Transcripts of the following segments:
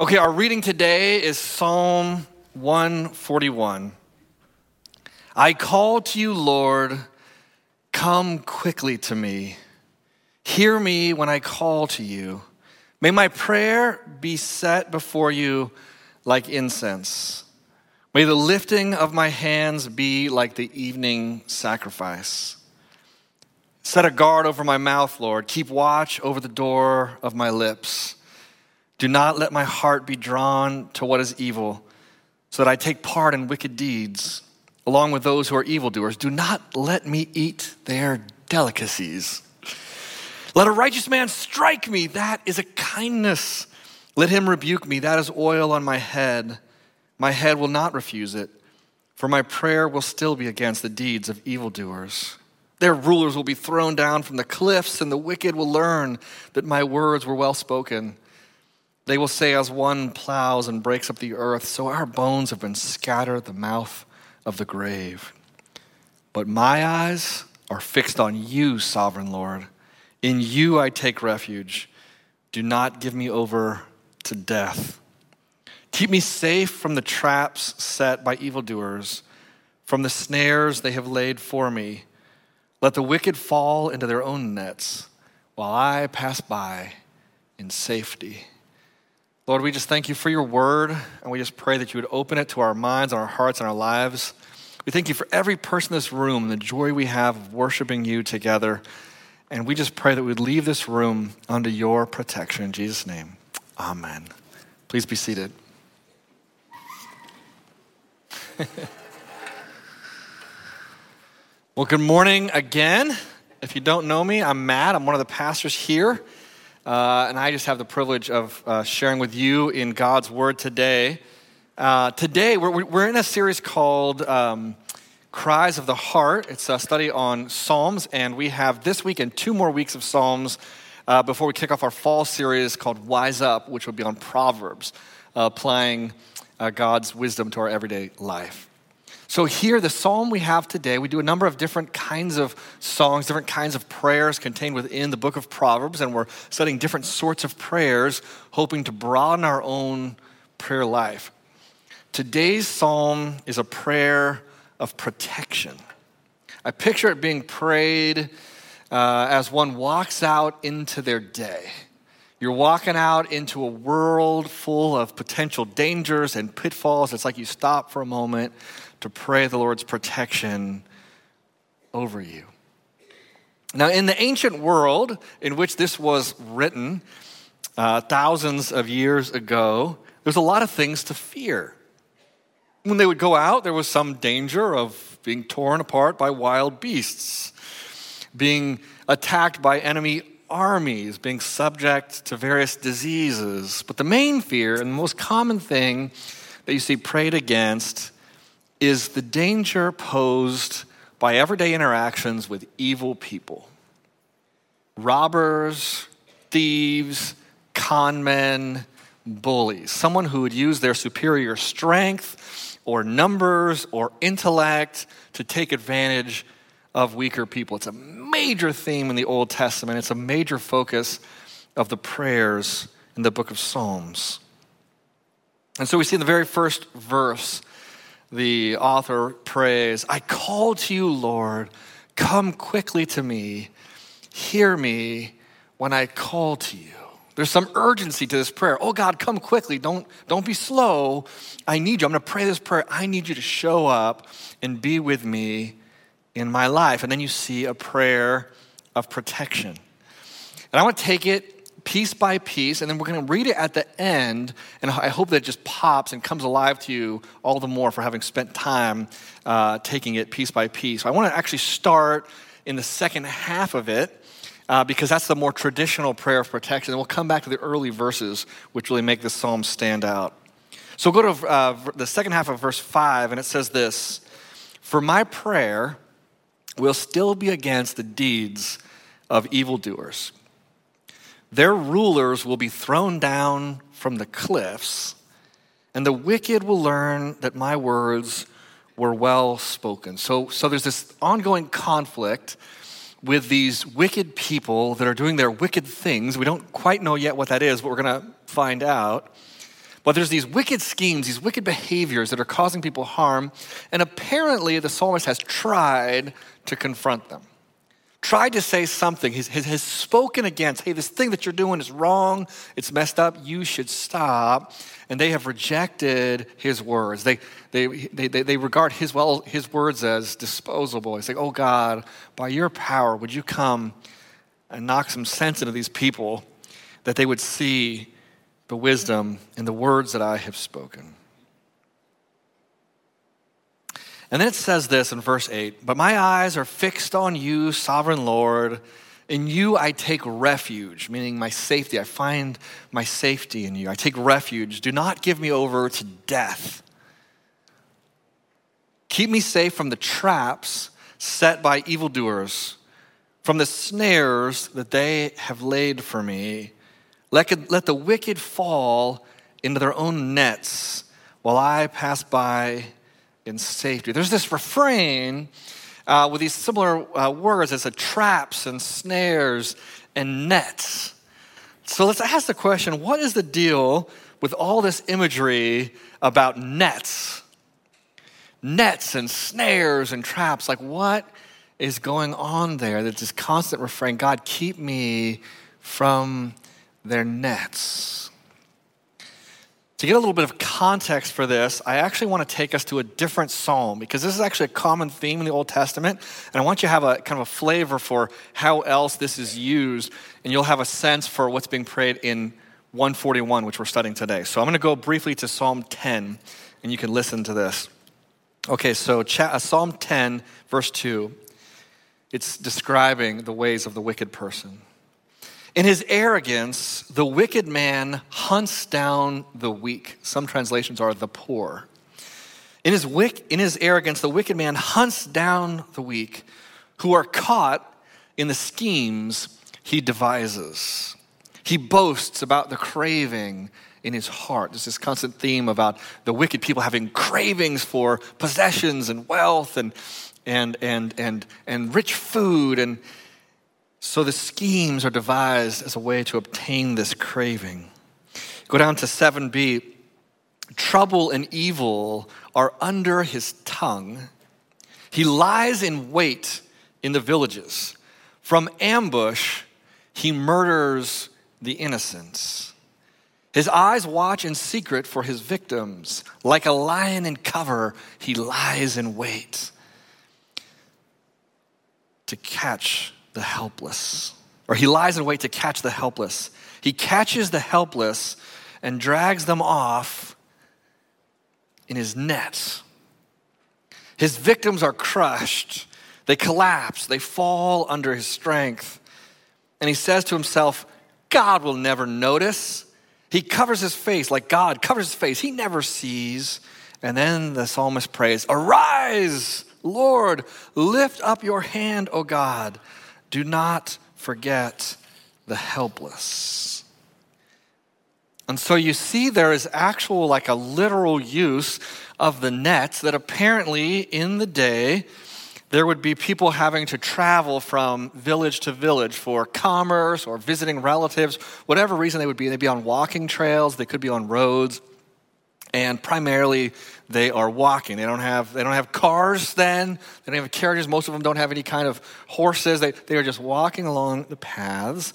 Okay, our reading today is Psalm 141. I call to you, Lord, come quickly to me. Hear me when I call to you. May my prayer be set before you like incense. May the lifting of my hands be like the evening sacrifice. Set a guard over my mouth, Lord. Keep watch over the door of my lips. Do not let my heart be drawn to what is evil, so that I take part in wicked deeds, along with those who are evildoers. Do not let me eat their delicacies. Let a righteous man strike me, that is a kindness. Let him rebuke me, that is oil on my head. My head will not refuse it, for my prayer will still be against the deeds of evildoers. Their rulers will be thrown down from the cliffs, and the wicked will learn that my words were well spoken. They will say, As one plows and breaks up the earth, so our bones have been scattered at the mouth of the grave. But my eyes are fixed on you, sovereign Lord. In you I take refuge. Do not give me over to death. Keep me safe from the traps set by evildoers, from the snares they have laid for me. Let the wicked fall into their own nets while I pass by in safety. Lord, we just thank you for your word, and we just pray that you would open it to our minds and our hearts and our lives. We thank you for every person in this room the joy we have of worshiping you together. And we just pray that we would leave this room under your protection. In Jesus' name, amen. Please be seated. well, good morning again. If you don't know me, I'm Matt. I'm one of the pastors here. Uh, and I just have the privilege of uh, sharing with you in God's Word today. Uh, today, we're, we're in a series called um, Cries of the Heart. It's a study on Psalms, and we have this week and two more weeks of Psalms uh, before we kick off our fall series called Wise Up, which will be on Proverbs, applying uh, God's wisdom to our everyday life. So, here, the psalm we have today, we do a number of different kinds of songs, different kinds of prayers contained within the book of Proverbs, and we're studying different sorts of prayers, hoping to broaden our own prayer life. Today's psalm is a prayer of protection. I picture it being prayed uh, as one walks out into their day. You're walking out into a world full of potential dangers and pitfalls. It's like you stop for a moment to pray the Lord's protection over you. Now, in the ancient world in which this was written, uh, thousands of years ago, there's a lot of things to fear. When they would go out, there was some danger of being torn apart by wild beasts, being attacked by enemy armies, being subject to various diseases. But the main fear and the most common thing that you see prayed against is the danger posed by everyday interactions with evil people robbers, thieves, con men, bullies. Someone who would use their superior strength or numbers or intellect to take advantage of weaker people. It's a major theme in the Old Testament, it's a major focus of the prayers in the book of Psalms. And so we see in the very first verse the author prays, I call to you, Lord, come quickly to me, hear me when I call to you. There's some urgency to this prayer. Oh God, come quickly. Don't, don't be slow. I need you. I'm going to pray this prayer. I need you to show up and be with me in my life. And then you see a prayer of protection. And I want to take it piece by piece, and then we're going to read it at the end. And I hope that it just pops and comes alive to you all the more for having spent time uh, taking it piece by piece. I want to actually start in the second half of it. Uh, because that's the more traditional prayer of protection. And we'll come back to the early verses, which really make this psalm stand out. So go to uh, the second half of verse 5, and it says this For my prayer will still be against the deeds of evildoers their rulers will be thrown down from the cliffs, and the wicked will learn that my words were well spoken. So, so there's this ongoing conflict with these wicked people that are doing their wicked things. We don't quite know yet what that is, but we're going to find out. But there's these wicked schemes, these wicked behaviors that are causing people harm, and apparently the psalmist has tried to confront them. Tried to say something, has, has spoken against, hey, this thing that you're doing is wrong, it's messed up, you should stop. And they have rejected his words. They, they, they, they, regard his, well, his words as disposable. It's like, oh God, by your power, would you come and knock some sense into these people that they would see the wisdom in the words that I have spoken. And then it says this in verse 8 But my eyes are fixed on you, sovereign Lord. In you I take refuge, meaning my safety. I find my safety in you. I take refuge. Do not give me over to death. Keep me safe from the traps set by evildoers, from the snares that they have laid for me. Let, let the wicked fall into their own nets while I pass by in safety. There's this refrain uh, with these similar uh, words as a traps and snares and nets. So let's ask the question what is the deal with all this imagery about nets? Nets and snares and traps. Like, what is going on there? That this constant refrain God, keep me from their nets. To get a little bit of context for this, I actually want to take us to a different psalm because this is actually a common theme in the Old Testament. And I want you to have a kind of a flavor for how else this is used, and you'll have a sense for what's being prayed in 141, which we're studying today. So I'm going to go briefly to Psalm 10, and you can listen to this. Okay, so uh, Psalm 10, verse 2, it's describing the ways of the wicked person. In his arrogance, the wicked man hunts down the weak. Some translations are the poor. In his, wick, in his arrogance, the wicked man hunts down the weak who are caught in the schemes he devises. He boasts about the craving in his heart. There's this constant theme about the wicked people having cravings for possessions and wealth and, and, and, and, and rich food. And, so the schemes are devised as a way to obtain this craving. Go down to 7b. Trouble and evil are under his tongue. He lies in wait in the villages. From ambush, he murders the innocents. His eyes watch in secret for his victims. Like a lion in cover, he lies in wait to catch the helpless, or he lies in wait to catch the helpless. He catches the helpless and drags them off in his net. His victims are crushed, they collapse, they fall under his strength. And he says to himself, God will never notice. He covers his face like God covers his face. He never sees. And then the psalmist prays, Arise, Lord, lift up your hand, O God. Do not forget the helpless. And so you see, there is actual, like a literal use of the nets that apparently in the day, there would be people having to travel from village to village for commerce or visiting relatives, whatever reason they would be. They'd be on walking trails, they could be on roads and primarily they are walking. They don't have they don't have cars then. They don't have carriages. Most of them don't have any kind of horses. They they are just walking along the paths.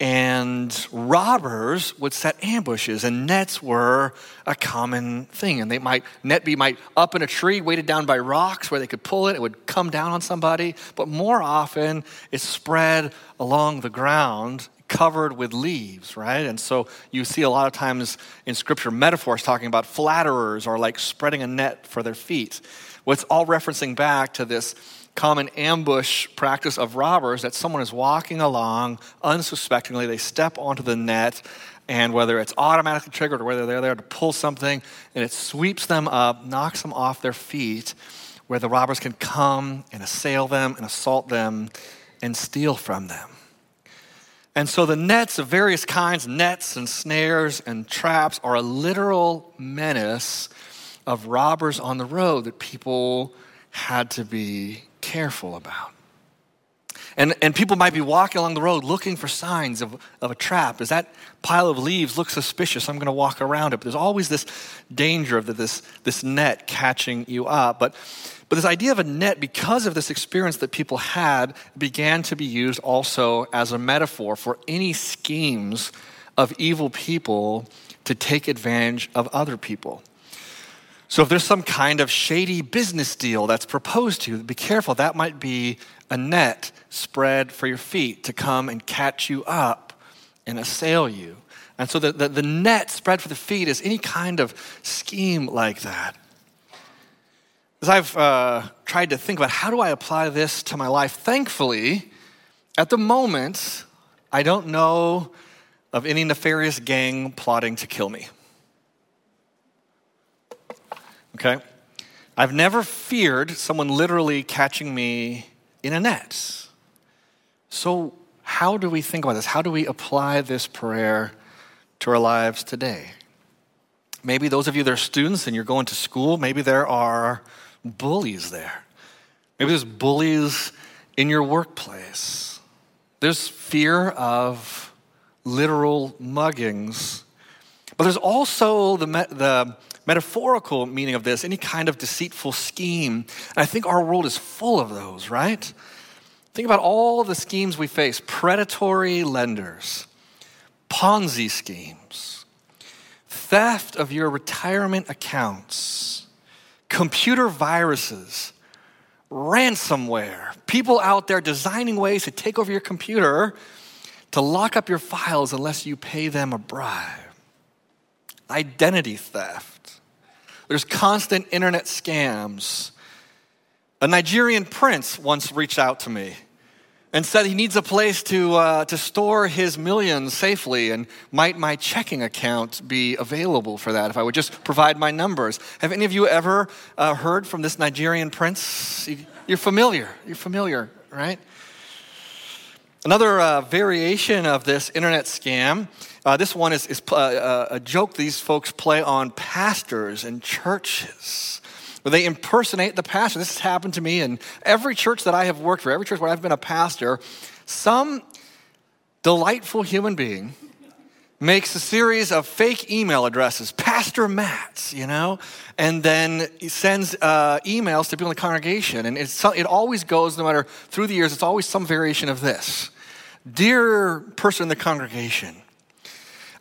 And robbers would set ambushes, and nets were a common thing. And they might net be might up in a tree, weighted down by rocks, where they could pull it. It would come down on somebody. But more often, it's spread along the ground covered with leaves, right? And so you see a lot of times in scripture metaphors talking about flatterers or like spreading a net for their feet. What's all referencing back to this common ambush practice of robbers that someone is walking along unsuspectingly, they step onto the net, and whether it's automatically triggered or whether they're there to pull something, and it sweeps them up, knocks them off their feet, where the robbers can come and assail them and assault them and steal from them. And so the nets of various kinds, nets and snares and traps, are a literal menace of robbers on the road that people had to be careful about. And, and people might be walking along the road looking for signs of, of a trap. Does that pile of leaves look suspicious? I'm going to walk around it. But there's always this danger of this, this net catching you up. But, but this idea of a net, because of this experience that people had, began to be used also as a metaphor for any schemes of evil people to take advantage of other people. So if there's some kind of shady business deal that's proposed to you, be careful. That might be a net spread for your feet to come and catch you up and assail you. And so the, the, the net spread for the feet is any kind of scheme like that. As I've uh, tried to think about how do I apply this to my life, thankfully, at the moment, I don't know of any nefarious gang plotting to kill me. Okay? I've never feared someone literally catching me in a net. So, how do we think about this? How do we apply this prayer to our lives today? Maybe those of you that are students and you're going to school, maybe there are bullies there. Maybe there's bullies in your workplace. There's fear of literal muggings. But there's also the, the metaphorical meaning of this, any kind of deceitful scheme. And I think our world is full of those, right? Think about all the schemes we face predatory lenders, Ponzi schemes, theft of your retirement accounts, computer viruses, ransomware, people out there designing ways to take over your computer to lock up your files unless you pay them a bribe, identity theft. There's constant internet scams. A Nigerian prince once reached out to me and said he needs a place to, uh, to store his millions safely, and might my checking account be available for that if I would just provide my numbers? Have any of you ever uh, heard from this Nigerian prince? You're familiar. You're familiar, right? Another uh, variation of this internet scam uh, this one is, is uh, uh, a joke these folks play on pastors and churches. Where they impersonate the pastor. This has happened to me in every church that I have worked for, every church where I've been a pastor. Some delightful human being makes a series of fake email addresses, Pastor Matt's, you know, and then sends uh, emails to people in the congregation. And it always goes, no matter through the years, it's always some variation of this Dear person in the congregation,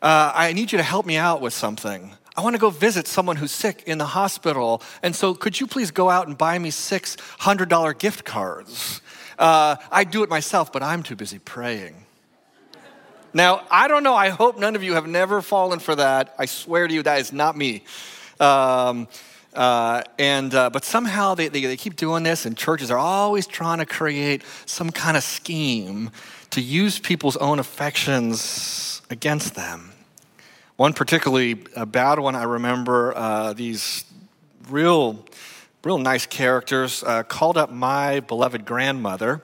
uh, I need you to help me out with something. I want to go visit someone who's sick in the hospital. And so, could you please go out and buy me six $100 gift cards? Uh, I do it myself, but I'm too busy praying. Now, I don't know. I hope none of you have never fallen for that. I swear to you, that is not me. Um, uh, and uh, but somehow they, they, they, keep doing this, and churches are always trying to create some kind of scheme to use people's own affections against them. One particularly bad one, I remember uh, these real, real nice characters uh, called up my beloved grandmother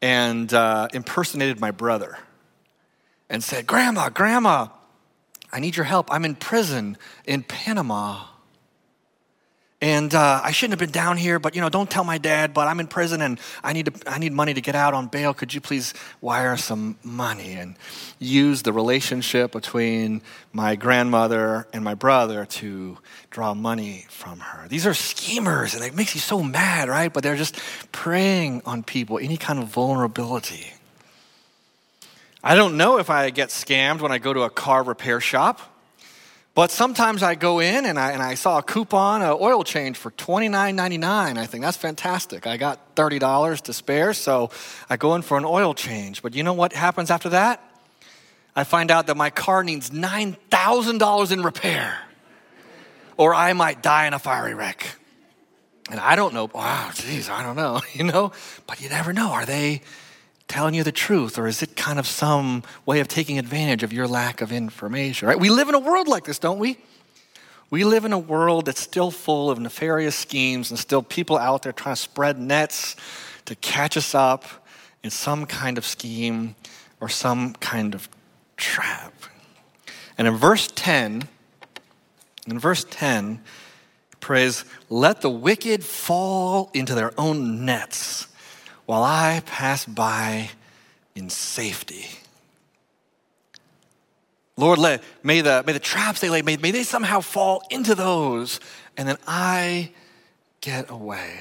and uh, impersonated my brother and said, Grandma, Grandma, I need your help. I'm in prison in Panama. And uh, I shouldn't have been down here, but you know, don't tell my dad. But I'm in prison, and I need to, I need money to get out on bail. Could you please wire some money and use the relationship between my grandmother and my brother to draw money from her? These are schemers, and it makes you so mad, right? But they're just preying on people, any kind of vulnerability. I don't know if I get scammed when I go to a car repair shop. But sometimes I go in and I, and I saw a coupon, an oil change for $29.99. I think that's fantastic. I got $30 to spare, so I go in for an oil change. But you know what happens after that? I find out that my car needs $9,000 in repair, or I might die in a fiery wreck. And I don't know, wow, geez, I don't know, you know? But you never know. Are they telling you the truth, or is it kind of some way of taking advantage of your lack of information? Right? We live in a world like this, don't we? We live in a world that's still full of nefarious schemes and still people out there trying to spread nets to catch us up in some kind of scheme or some kind of trap. And in verse 10, in verse 10, prays, let the wicked fall into their own nets while I pass by in safety. Lord, let, may, the, may the traps they lay, may, may they somehow fall into those, and then I get away.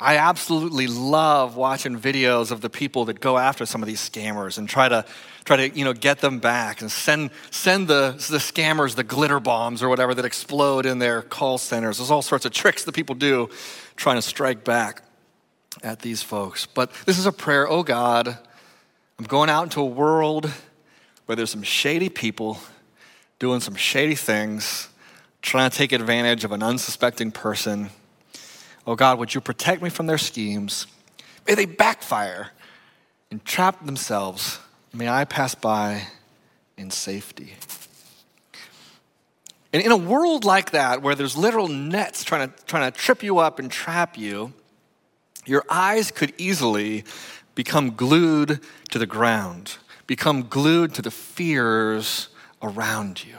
I absolutely love watching videos of the people that go after some of these scammers and try to try to you know get them back and send send the the scammers the glitter bombs or whatever that explode in their call centers. There's all sorts of tricks that people do trying to strike back at these folks. But this is a prayer, oh God, I'm going out into a world where there's some shady people doing some shady things, trying to take advantage of an unsuspecting person Oh God, would you protect me from their schemes? May they backfire and trap themselves. May I pass by in safety. And in a world like that, where there's literal nets trying to, trying to trip you up and trap you, your eyes could easily become glued to the ground, become glued to the fears around you.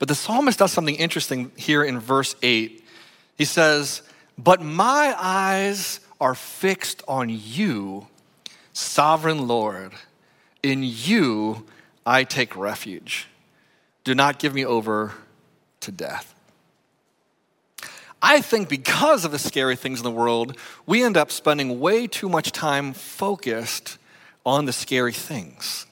But the psalmist does something interesting here in verse 8. He says, but my eyes are fixed on you, sovereign Lord. In you I take refuge. Do not give me over to death. I think because of the scary things in the world, we end up spending way too much time focused on the scary things.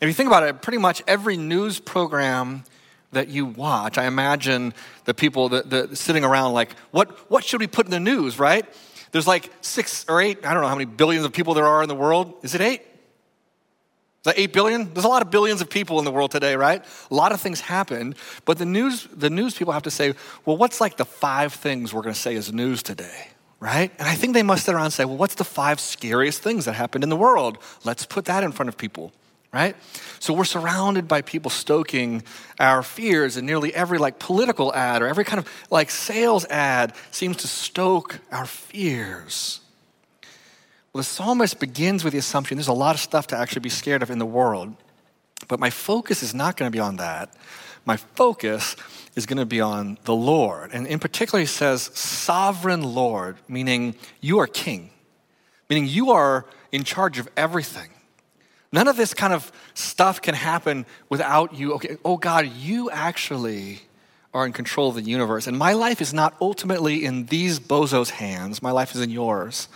If you think about it, pretty much every news program that you watch. I imagine the people that, that sitting around like, what, what should we put in the news, right? There's like six or eight, I don't know how many billions of people there are in the world. Is it eight? That eight billion? There's a lot of billions of people in the world today, right? A lot of things happen, but the news, the news people have to say, well, what's like the five things we're to say is news today? right? And I think they must sit around and say, well, what's the five scariest things that happened in the world? Let's put that in front of people right? So we're surrounded by people stoking our fears, and nearly every like political ad or every kind of like sales ad seems to stoke our fears. Well, the psalmist begins with the assumption there's a lot of stuff to actually be scared of in the world, but my focus is not going to be on that. My focus is going to be on the Lord. And in particular, he says, sovereign Lord, meaning you are king, meaning you are in charge of everything. None of this kind of stuff can happen without you. Okay, oh God, you actually are in control of the universe. And my life is not ultimately in these bozos' hands, my life is in yours.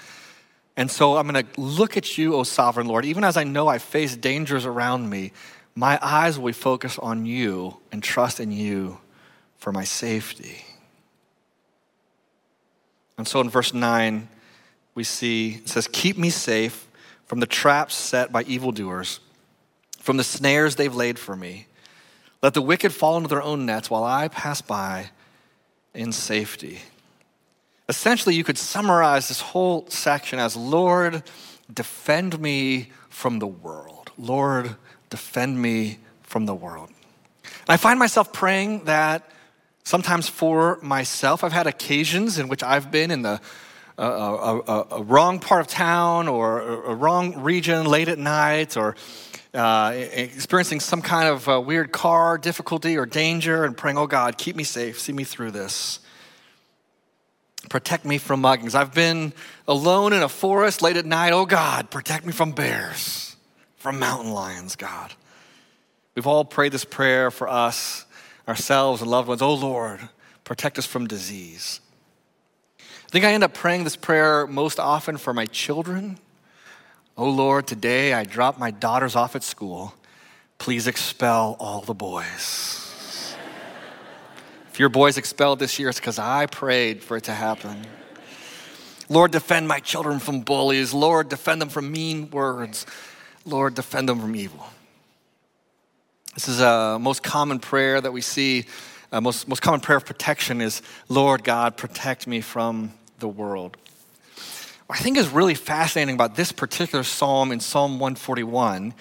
And so I'm going to look at you, O sovereign Lord. Even as I know I face dangers around me, my eyes will be focused on you and trust in you for my safety. And so in verse 9, we see it says, Keep me safe from the traps set by evildoers, from the snares they've laid for me. Let the wicked fall into their own nets while I pass by in safety. Essentially, you could summarize this whole section as Lord, defend me from the world. Lord, defend me from the world. And I find myself praying that sometimes for myself. I've had occasions in which I've been in the a, a, a, wrong part of town or a, wrong region late at night or uh, experiencing some kind of uh, weird car difficulty or danger and praying, oh God, keep me safe, see me through this. Protect me from muggings. I've been alone in a forest late at night. Oh God, protect me from bears, from mountain lions, God. We've all prayed this prayer for us, ourselves, and loved ones. Oh Lord, protect us from disease. I think I end up praying this prayer most often for my children. Oh Lord, today I drop my daughters off at school. Please expel all the boys. Your boys expelled this year, it's because I prayed for it to happen. Lord, defend my children from bullies. Lord, defend them from mean words. Lord, defend them from evil. This is a most common prayer that we see. Uh, most, most common prayer of protection is, Lord God, protect me from the world. What I think is really fascinating about this particular psalm in Psalm 141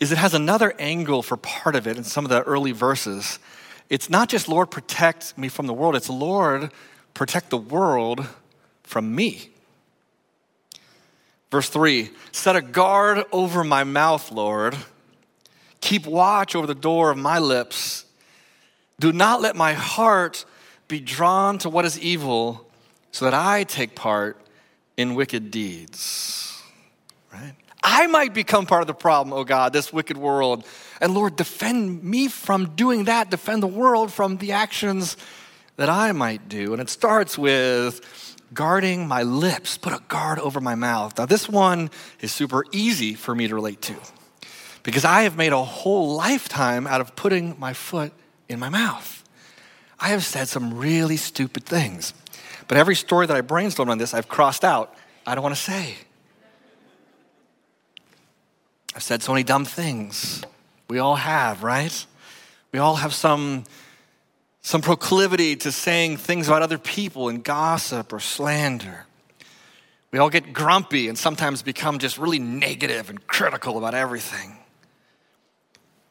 is it has another angle for part of it in some of the early verses. It's not just, Lord, protect me from the world, it's, Lord, protect the world from me. Verse 3 Set a guard over my mouth, Lord. Keep watch over the door of my lips. Do not let my heart be drawn to what is evil so that I take part in wicked deeds. Right? I might become part of the problem, oh God, this wicked world. And Lord, defend me from doing that, defend the world from the actions that I might do. And it starts with guarding my lips, put a guard over my mouth. Now, this one is super easy for me to relate to because I have made a whole lifetime out of putting my foot in my mouth. I have said some really stupid things, but every story that I brainstormed on this, I've crossed out. I don't want to say. I've said so many dumb things. We all have, right? We all have some some proclivity to saying things about other people and gossip or slander. We all get grumpy and sometimes become just really negative and critical about everything.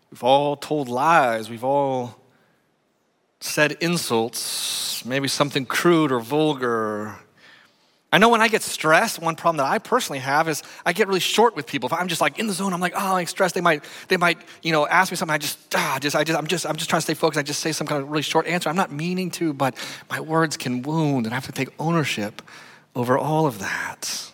We've all told lies. We've all said insults, maybe something crude or vulgar. I know when I get stressed, one problem that I personally have is I get really short with people. If I'm just like in the zone, I'm like, oh, I'm stressed. They might, they might, you know, ask me something. I just, ah, just, I just, I'm just, I'm just trying to stay focused. I just say some kind of really short answer. I'm not meaning to, but my words can wound, and I have to take ownership over all of that.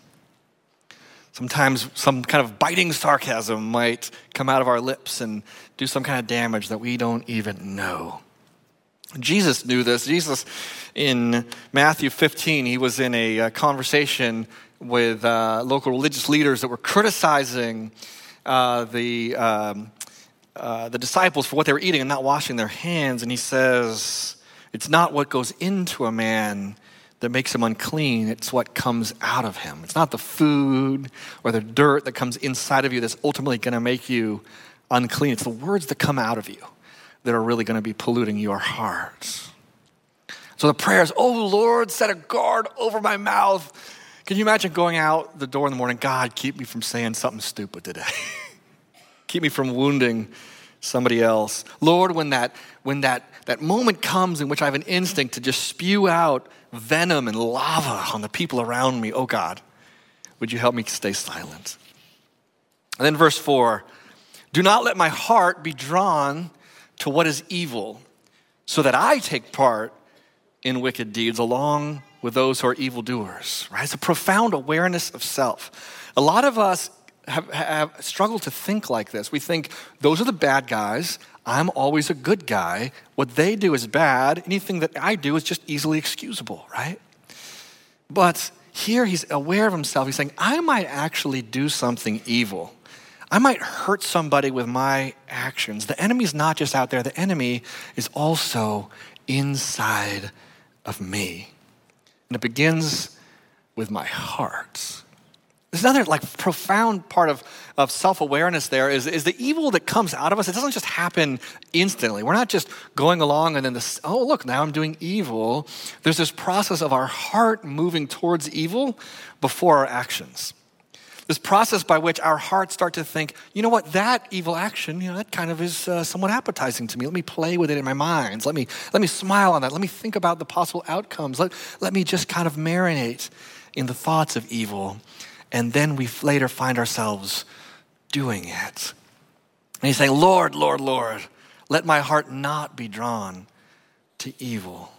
Sometimes some kind of biting sarcasm might come out of our lips and do some kind of damage that we don't even know. Jesus knew this. Jesus, in Matthew 15, he was in a, a uh, conversation with uh, local religious leaders that were criticizing uh, the, um, uh, the disciples for what they were eating and not washing their hands. And he says, It's not what goes into a man that makes him unclean, it's what comes out of him. It's not the food or the dirt that comes inside of you that's ultimately going to make you unclean. It's the words that come out of you that are really going to be polluting your heart. So the prayer is, Oh Lord, set a guard over my mouth. Can you imagine going out the door in the morning? God, keep me from saying something stupid today. keep me from wounding somebody else. Lord, when that when that that moment comes in which I have an instinct to just spew out venom and lava on the people around me, oh God, would you help me stay silent? And then verse 4 Do not let my heart be drawn to what is evil, so that I take part in wicked deeds along with those who are evildoers. Right? It's a profound awareness of self. A lot of us have, have struggled to think like this. We think those are the bad guys. I'm always a good guy. What they do is bad. Anything that I do is just easily excusable, right? But here he's aware of himself. He's saying, I might actually do something evil. I might hurt somebody with my actions. The enemy's not just out there, the enemy is also inside of me. And it begins with my heart. There's another like profound part of, of self-awareness there is, is the evil that comes out of us, it doesn't just happen instantly. We're not just going along and then this, oh look, now I'm doing evil. There's this process of our heart moving towards evil before our actions. This process by which our hearts start to think, you know what, that evil action, you know, that kind of is uh, somewhat appetizing to me. Let me play with it in my minds. Let me, let me smile on that. Let me think about the possible outcomes. Let, let me just kind of marinate in the thoughts of evil. And then we later find ourselves doing it. And he's saying, Lord, Lord, Lord, let my heart not be drawn to evil.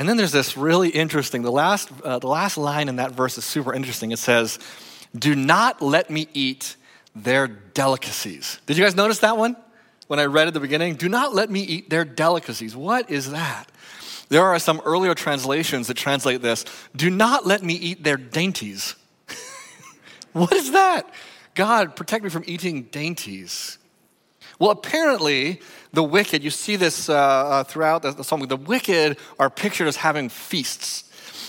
And then there's this really interesting, the last, uh, the last line in that verse is super interesting. It says, Do not let me eat their delicacies. Did you guys notice that one when I read at the beginning? Do not let me eat their delicacies. What is that? There are some earlier translations that translate this Do not let me eat their dainties. what is that? God, protect me from eating dainties. Well, apparently, the wicked, you see this uh, uh, throughout the, the psalm, the wicked are pictured as having feasts.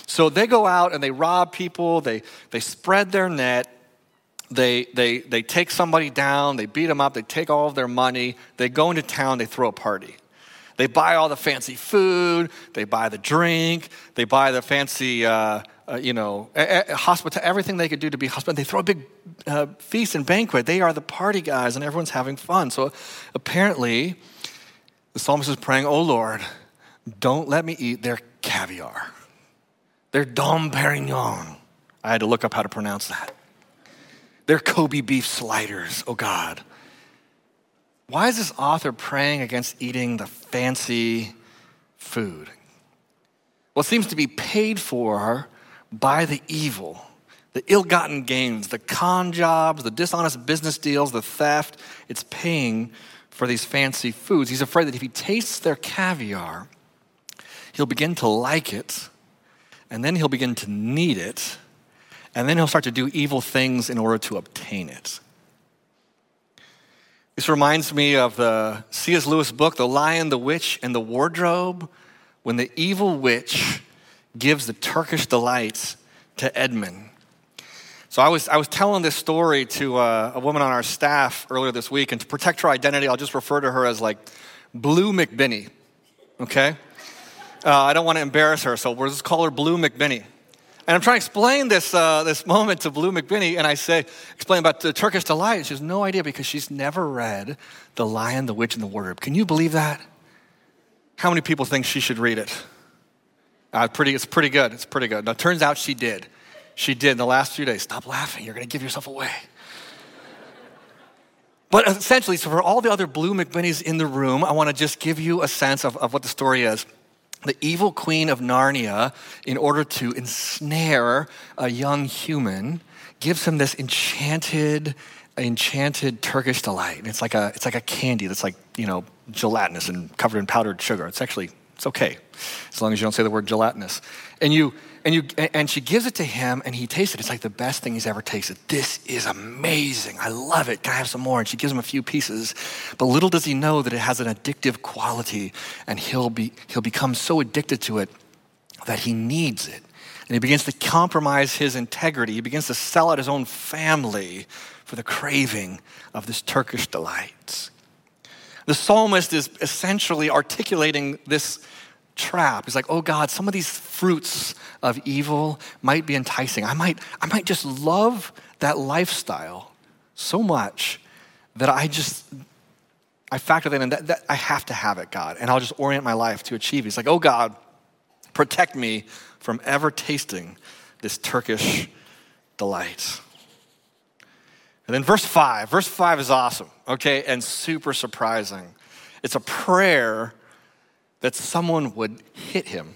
So they go out and they rob people, they, they spread their net, they, they, they take somebody down, they beat them up, they take all of their money, they go into town, they throw a party. They buy all the fancy food, they buy the drink, they buy the fancy, uh, uh, you know, hospital, everything they could do to be hospitable. They throw a big uh, feast and banquet. They are the party guys, and everyone's having fun. So apparently, the psalmist is praying, "Oh Lord, don't let me eat their caviar, their Dom Perignon." I had to look up how to pronounce that. Their Kobe beef sliders. Oh God. Why is this author praying against eating the fancy food? It seems to be paid for by the evil, the ill gotten gains, the con jobs, the dishonest business deals, the theft. It's paying for these fancy foods. He's afraid that if he tastes their caviar, he'll begin to like it, and then he'll begin to need it, and then he'll start to do evil things in order to obtain it. This reminds me of the C.S. Lewis book, The Lion, the Witch, and the Wardrobe, when the evil witch gives the Turkish delights to Edmund. So I was, I was telling this story to uh, a woman on our staff earlier this week, and to protect her identity, I'll just refer to her as like Blue McBinney, okay? Uh, I don't want to embarrass her, so we'll just call her Blue McBinney. And I'm trying to explain this, uh, this moment to Blue McBinney, and I say, explain about the Turkish delight. She has no idea because she's never read The Lion, the Witch, and the Wardrobe. Can you believe that? How many people think she should read it? Uh, pretty, it's pretty good. It's pretty good. Now, turns out she did. She did in the last few days. Stop laughing. You're going to give yourself away. But essentially, so for all the other Blue McBinneys in the room, I want to just give you a sense of, of what the story is the evil queen of Narnia, in order to ensnare a young human, gives him this enchanted, enchanted Turkish delight. And It's like a, it's like a candy that's like, you know, gelatinous and covered in powdered sugar. It's actually, it's okay, as long as you don't say the word gelatinous. And you, and, you, and she gives it to him, and he tastes it. It's like the best thing he's ever tasted. This is amazing. I love it. Can I have some more? And she gives him a few pieces. But little does he know that it has an addictive quality, and he'll, be, he'll become so addicted to it that he needs it. And he begins to compromise his integrity. He begins to sell out his own family for the craving of this Turkish delight. The psalmist is essentially articulating this trap. He's like, oh God, some of these fruits of evil might be enticing. I might, I might just love that lifestyle so much that I just, I factor that in, that, that I have to have it, God, and I'll just orient my life to achieve it. He's like, oh God, protect me from ever tasting this Turkish delight. And then verse five, verse five is awesome, okay, and super surprising. It's a prayer that someone would hit him.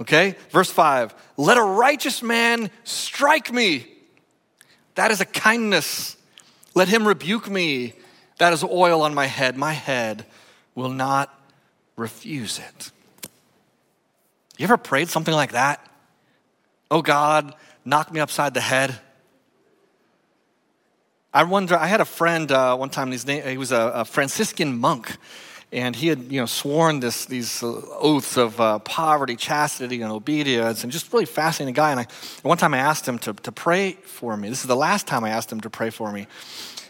Okay? Verse 5 Let a righteous man strike me. That is a kindness. Let him rebuke me. That is oil on my head. My head will not refuse it. You ever prayed something like that? Oh God, knock me upside the head. I wonder, I had a friend uh, one time, his name, he was a, a Franciscan monk and he had you know sworn this these uh, oaths of uh, poverty chastity and obedience and just really fascinating guy. And I, one time i asked him to, to pray for me. This is the last time i asked him to pray for me.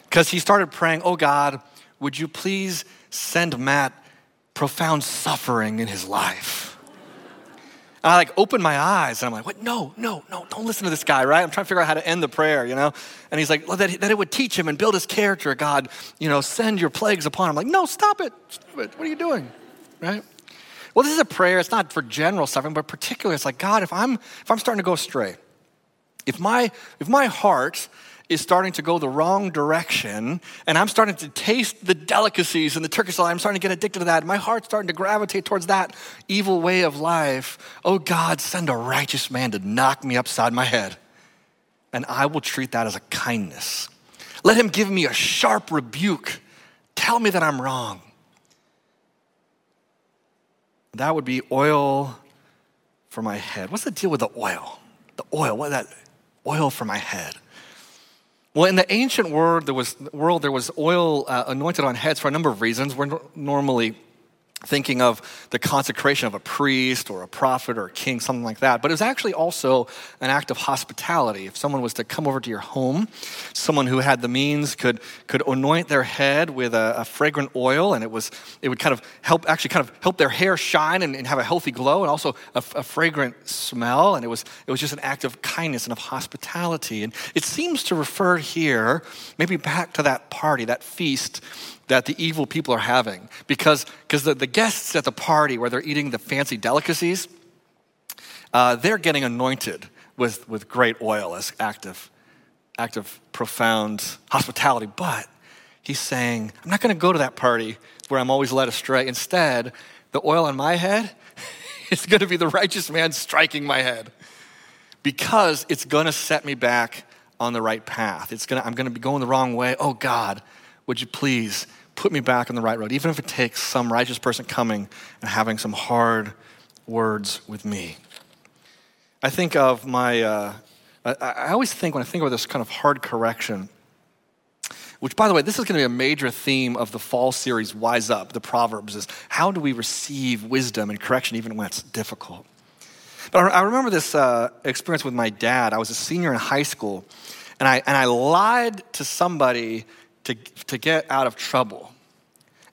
Because he started praying oh god would you please send matt profound suffering in his life I like open my eyes and I'm like, what? No, no, no, don't listen to this guy, right? I'm trying to figure out how to end the prayer, you know? And he's like, well, that, that it would teach him and build his character, God, you know, send your plagues upon him. I'm like, no, stop it. Stop it. What are you doing? Right? Well, this is a prayer. It's not for general suffering, but particularly, it's like, God, if I'm if I'm starting to go astray, if my if my heart is starting to go the wrong direction, and I'm starting to taste the delicacies and the Turkish delight. I'm starting to get addicted to that. My heart's starting to gravitate towards that evil way of life. Oh God, send a righteous man to knock me upside my head, and I will treat that as a kindness. Let him give me a sharp rebuke. Tell me that I'm wrong. That would be oil for my head. What's the deal with the oil? The oil, what that oil for my head? Well, in the ancient world, there was, world, there was oil uh, anointed on heads for a number of reasons. We're normally thinking of the consecration of a priest or a prophet or a king, something like that. But it was actually also an act of hospitality. If someone was to come over to your home, someone who had the means could, could anoint their head with a, a fragrant oil, and it, was, it would kind of help, actually kind of help their hair shine and, and have a healthy glow, and also a, a fragrant smell. And it was, it was just an act of kindness and of hospitality. And it seems to refer here, maybe back to that party, that feast that the evil people are having because because the, the guests at the party where they're eating the fancy delicacies uh, they're getting anointed with, with great oil as active act of profound hospitality but he's saying i'm not going to go to that party where i'm always led astray instead the oil on my head is going to be the righteous man striking my head because it's going to set me back on the right path. It's gonna, I'm going to be going the wrong way. Oh, God, would you please put me back on the right road, even if it takes some righteous person coming and having some hard words with me. I think of my, uh, I, I always think when I think of this kind of hard correction, which by the way, this is going to be a major theme of the fall series, Wise Up, the Proverbs, is how do we receive wisdom and correction even when it's difficult? But I remember this uh, experience with my dad. I was a senior in high school, and I, and I lied to somebody to, to get out of trouble.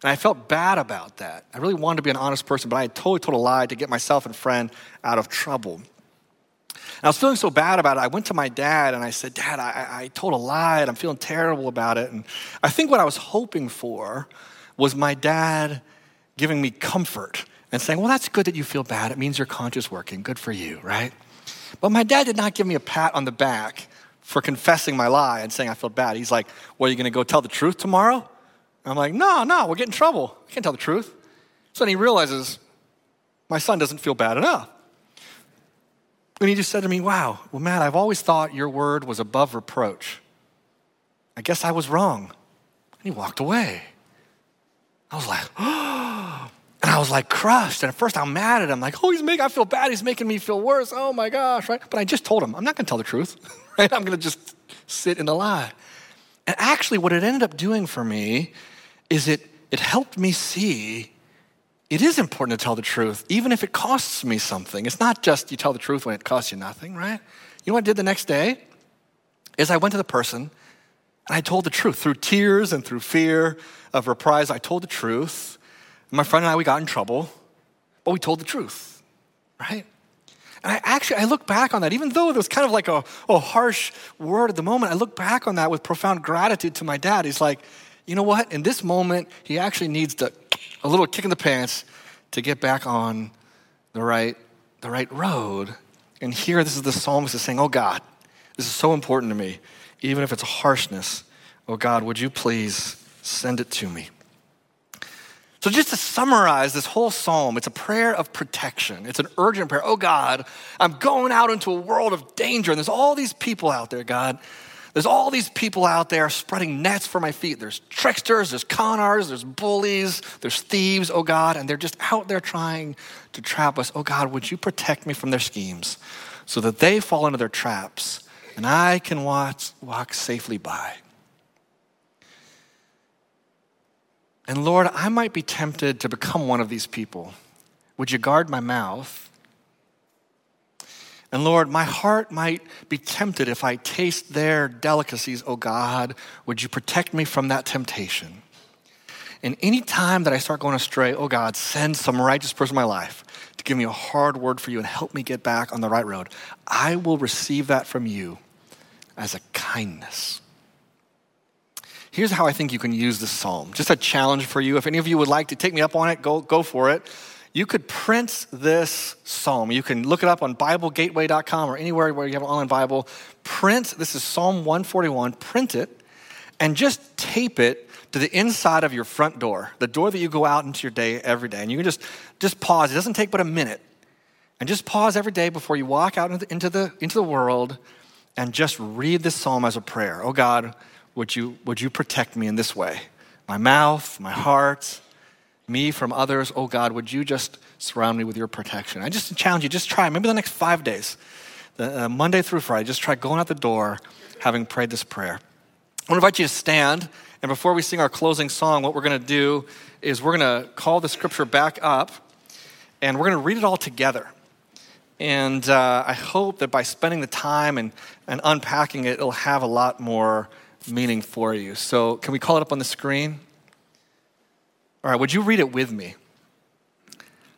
And I felt bad about that. I really wanted to be an honest person, but I had totally told a lie to get myself and friend out of trouble. And I was feeling so bad about it. I went to my dad and I said, Dad, I, I told a lie and I'm feeling terrible about it. And I think what I was hoping for was my dad giving me comfort and saying, Well, that's good that you feel bad. It means your conscience working. Good for you, right? But my dad did not give me a pat on the back for confessing my lie and saying I feel bad. He's like, Well, are you going to go tell the truth tomorrow? I'm like, No, no, we'll get in trouble. I can't tell the truth. So then he realizes my son doesn't feel bad enough. And he just said to me, Wow, well, Matt, I've always thought your word was above reproach. I guess I was wrong. And he walked away. I was like, oh, and I was like crushed. And at first I'm mad at him, like, oh, he's making, I feel bad. He's making me feel worse. Oh my gosh, right? But I just told him, I'm not going to tell the truth, right? I'm going to just sit in the lie. And actually, what it ended up doing for me is it, it helped me see it is important to tell the truth, even if it costs me something. It's not just you tell the truth when it costs you nothing, right? You know what I did the next day? Is I went to the person and I told the truth through tears and through fear of reprisal. I told the truth. My friend and I, we got in trouble, but we told the truth, right? And I actually, I look back on that, even though it was kind of like a, a harsh word at the moment, I look back on that with profound gratitude to my dad. He's like, you know what? In this moment, he actually needs to, a little kick in the pants to get back on the right, the right road. And here, this is the psalmist is saying, Oh God, this is so important to me, even if it's harshness. Oh God, would you please send it to me? So, just to summarize this whole psalm, it's a prayer of protection. It's an urgent prayer. Oh God, I'm going out into a world of danger, and there's all these people out there, God. There's all these people out there spreading nets for my feet. There's tricksters, there's con artists, there's bullies, there's thieves, oh God, and they're just out there trying to trap us. Oh God, would you protect me from their schemes so that they fall into their traps and I can watch, walk safely by? And Lord, I might be tempted to become one of these people. Would you guard my mouth? And Lord, my heart might be tempted if I taste their delicacies, oh God. Would you protect me from that temptation? And any time that I start going astray, oh God, send some righteous person in my life to give me a hard word for you and help me get back on the right road. I will receive that from you as a kindness. Here's how I think you can use this psalm. Just a challenge for you. If any of you would like to take me up on it, go, go for it. You could print this psalm. You can look it up on BibleGateway.com or anywhere where you have an online Bible. Print, this is Psalm 141, print it and just tape it to the inside of your front door, the door that you go out into your day every day. And you can just, just pause. It doesn't take but a minute. And just pause every day before you walk out into the, into the, into the world and just read this psalm as a prayer. Oh God, would you, would you protect me in this way? My mouth, my heart, me from others. Oh God, would you just surround me with your protection? I just challenge you, just try, maybe the next five days, the, uh, Monday through Friday, just try going out the door having prayed this prayer. I want to invite you to stand. And before we sing our closing song, what we're going to do is we're going to call the scripture back up and we're going to read it all together. And uh, I hope that by spending the time and, and unpacking it, it'll have a lot more meaning for you. So, can we call it up on the screen? All right, would you read it with me?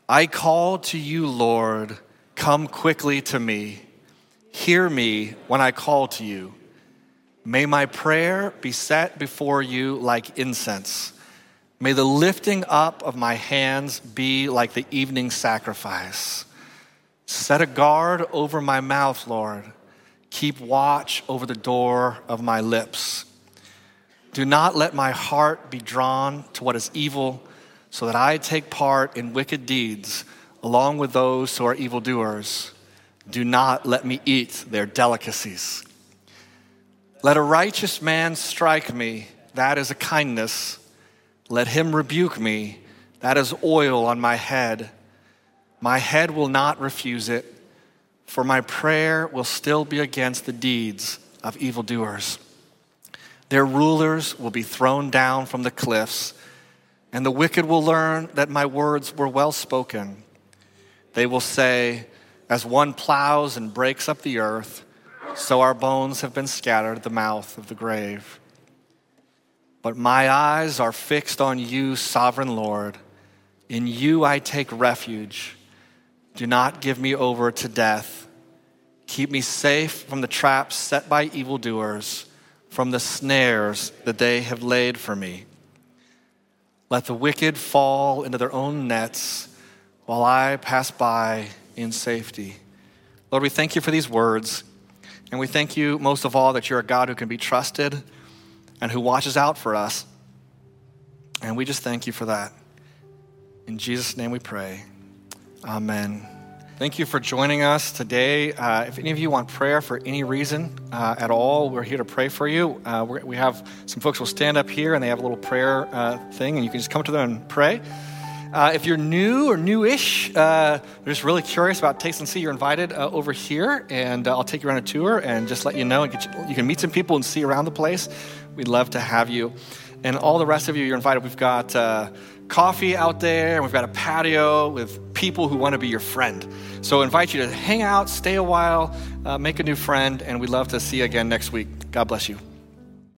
I call to you, Lord, come quickly to me. Hear me when I call to you. May my prayer be set before you like incense. May the lifting up of my hands be like the evening sacrifice. Set a guard over my mouth, Lord Keep watch over the door of my lips. Do not let my heart be drawn to what is evil, so that I take part in wicked deeds along with those who are evildoers. Do not let me eat their delicacies. Let a righteous man strike me, that is a kindness. Let him rebuke me, that is oil on my head. My head will not refuse it, for my prayer will still be against the deeds of evildoers. Their rulers will be thrown down from the cliffs, and the wicked will learn that my words were well spoken. They will say, As one plows and breaks up the earth, so our bones have been scattered at the mouth of the grave. But my eyes are fixed on you, sovereign Lord. In you I take refuge. Do not give me over to death. Keep me safe from the traps set by evildoers, from the snares that they have laid for me. Let the wicked fall into their own nets while I pass by in safety. Lord, we thank you for these words, and we thank you most of all that you're a God who can be trusted and who watches out for us. And we just thank you for that. In Jesus' name we pray. Amen. Thank you for joining us today. Uh, if any of you want prayer for any reason uh, at all, we're here to pray for you. Uh, we have some folks will stand up here and they have a little prayer uh, thing, and you can just come to them and pray. Uh, if you're new or newish, uh, just really curious about Taste and See, you're invited uh, over here, and I'll take you on a tour and just let you know. And you, you, can meet some people and see around the place. We'd love to have you. And all the rest of you, you're invited. We've got coffee out there, and we've got a patio with people who want to be your friend. So I invite you to hang out, stay a while, uh, make a new friend, and we'd love to see you again next week. God bless you.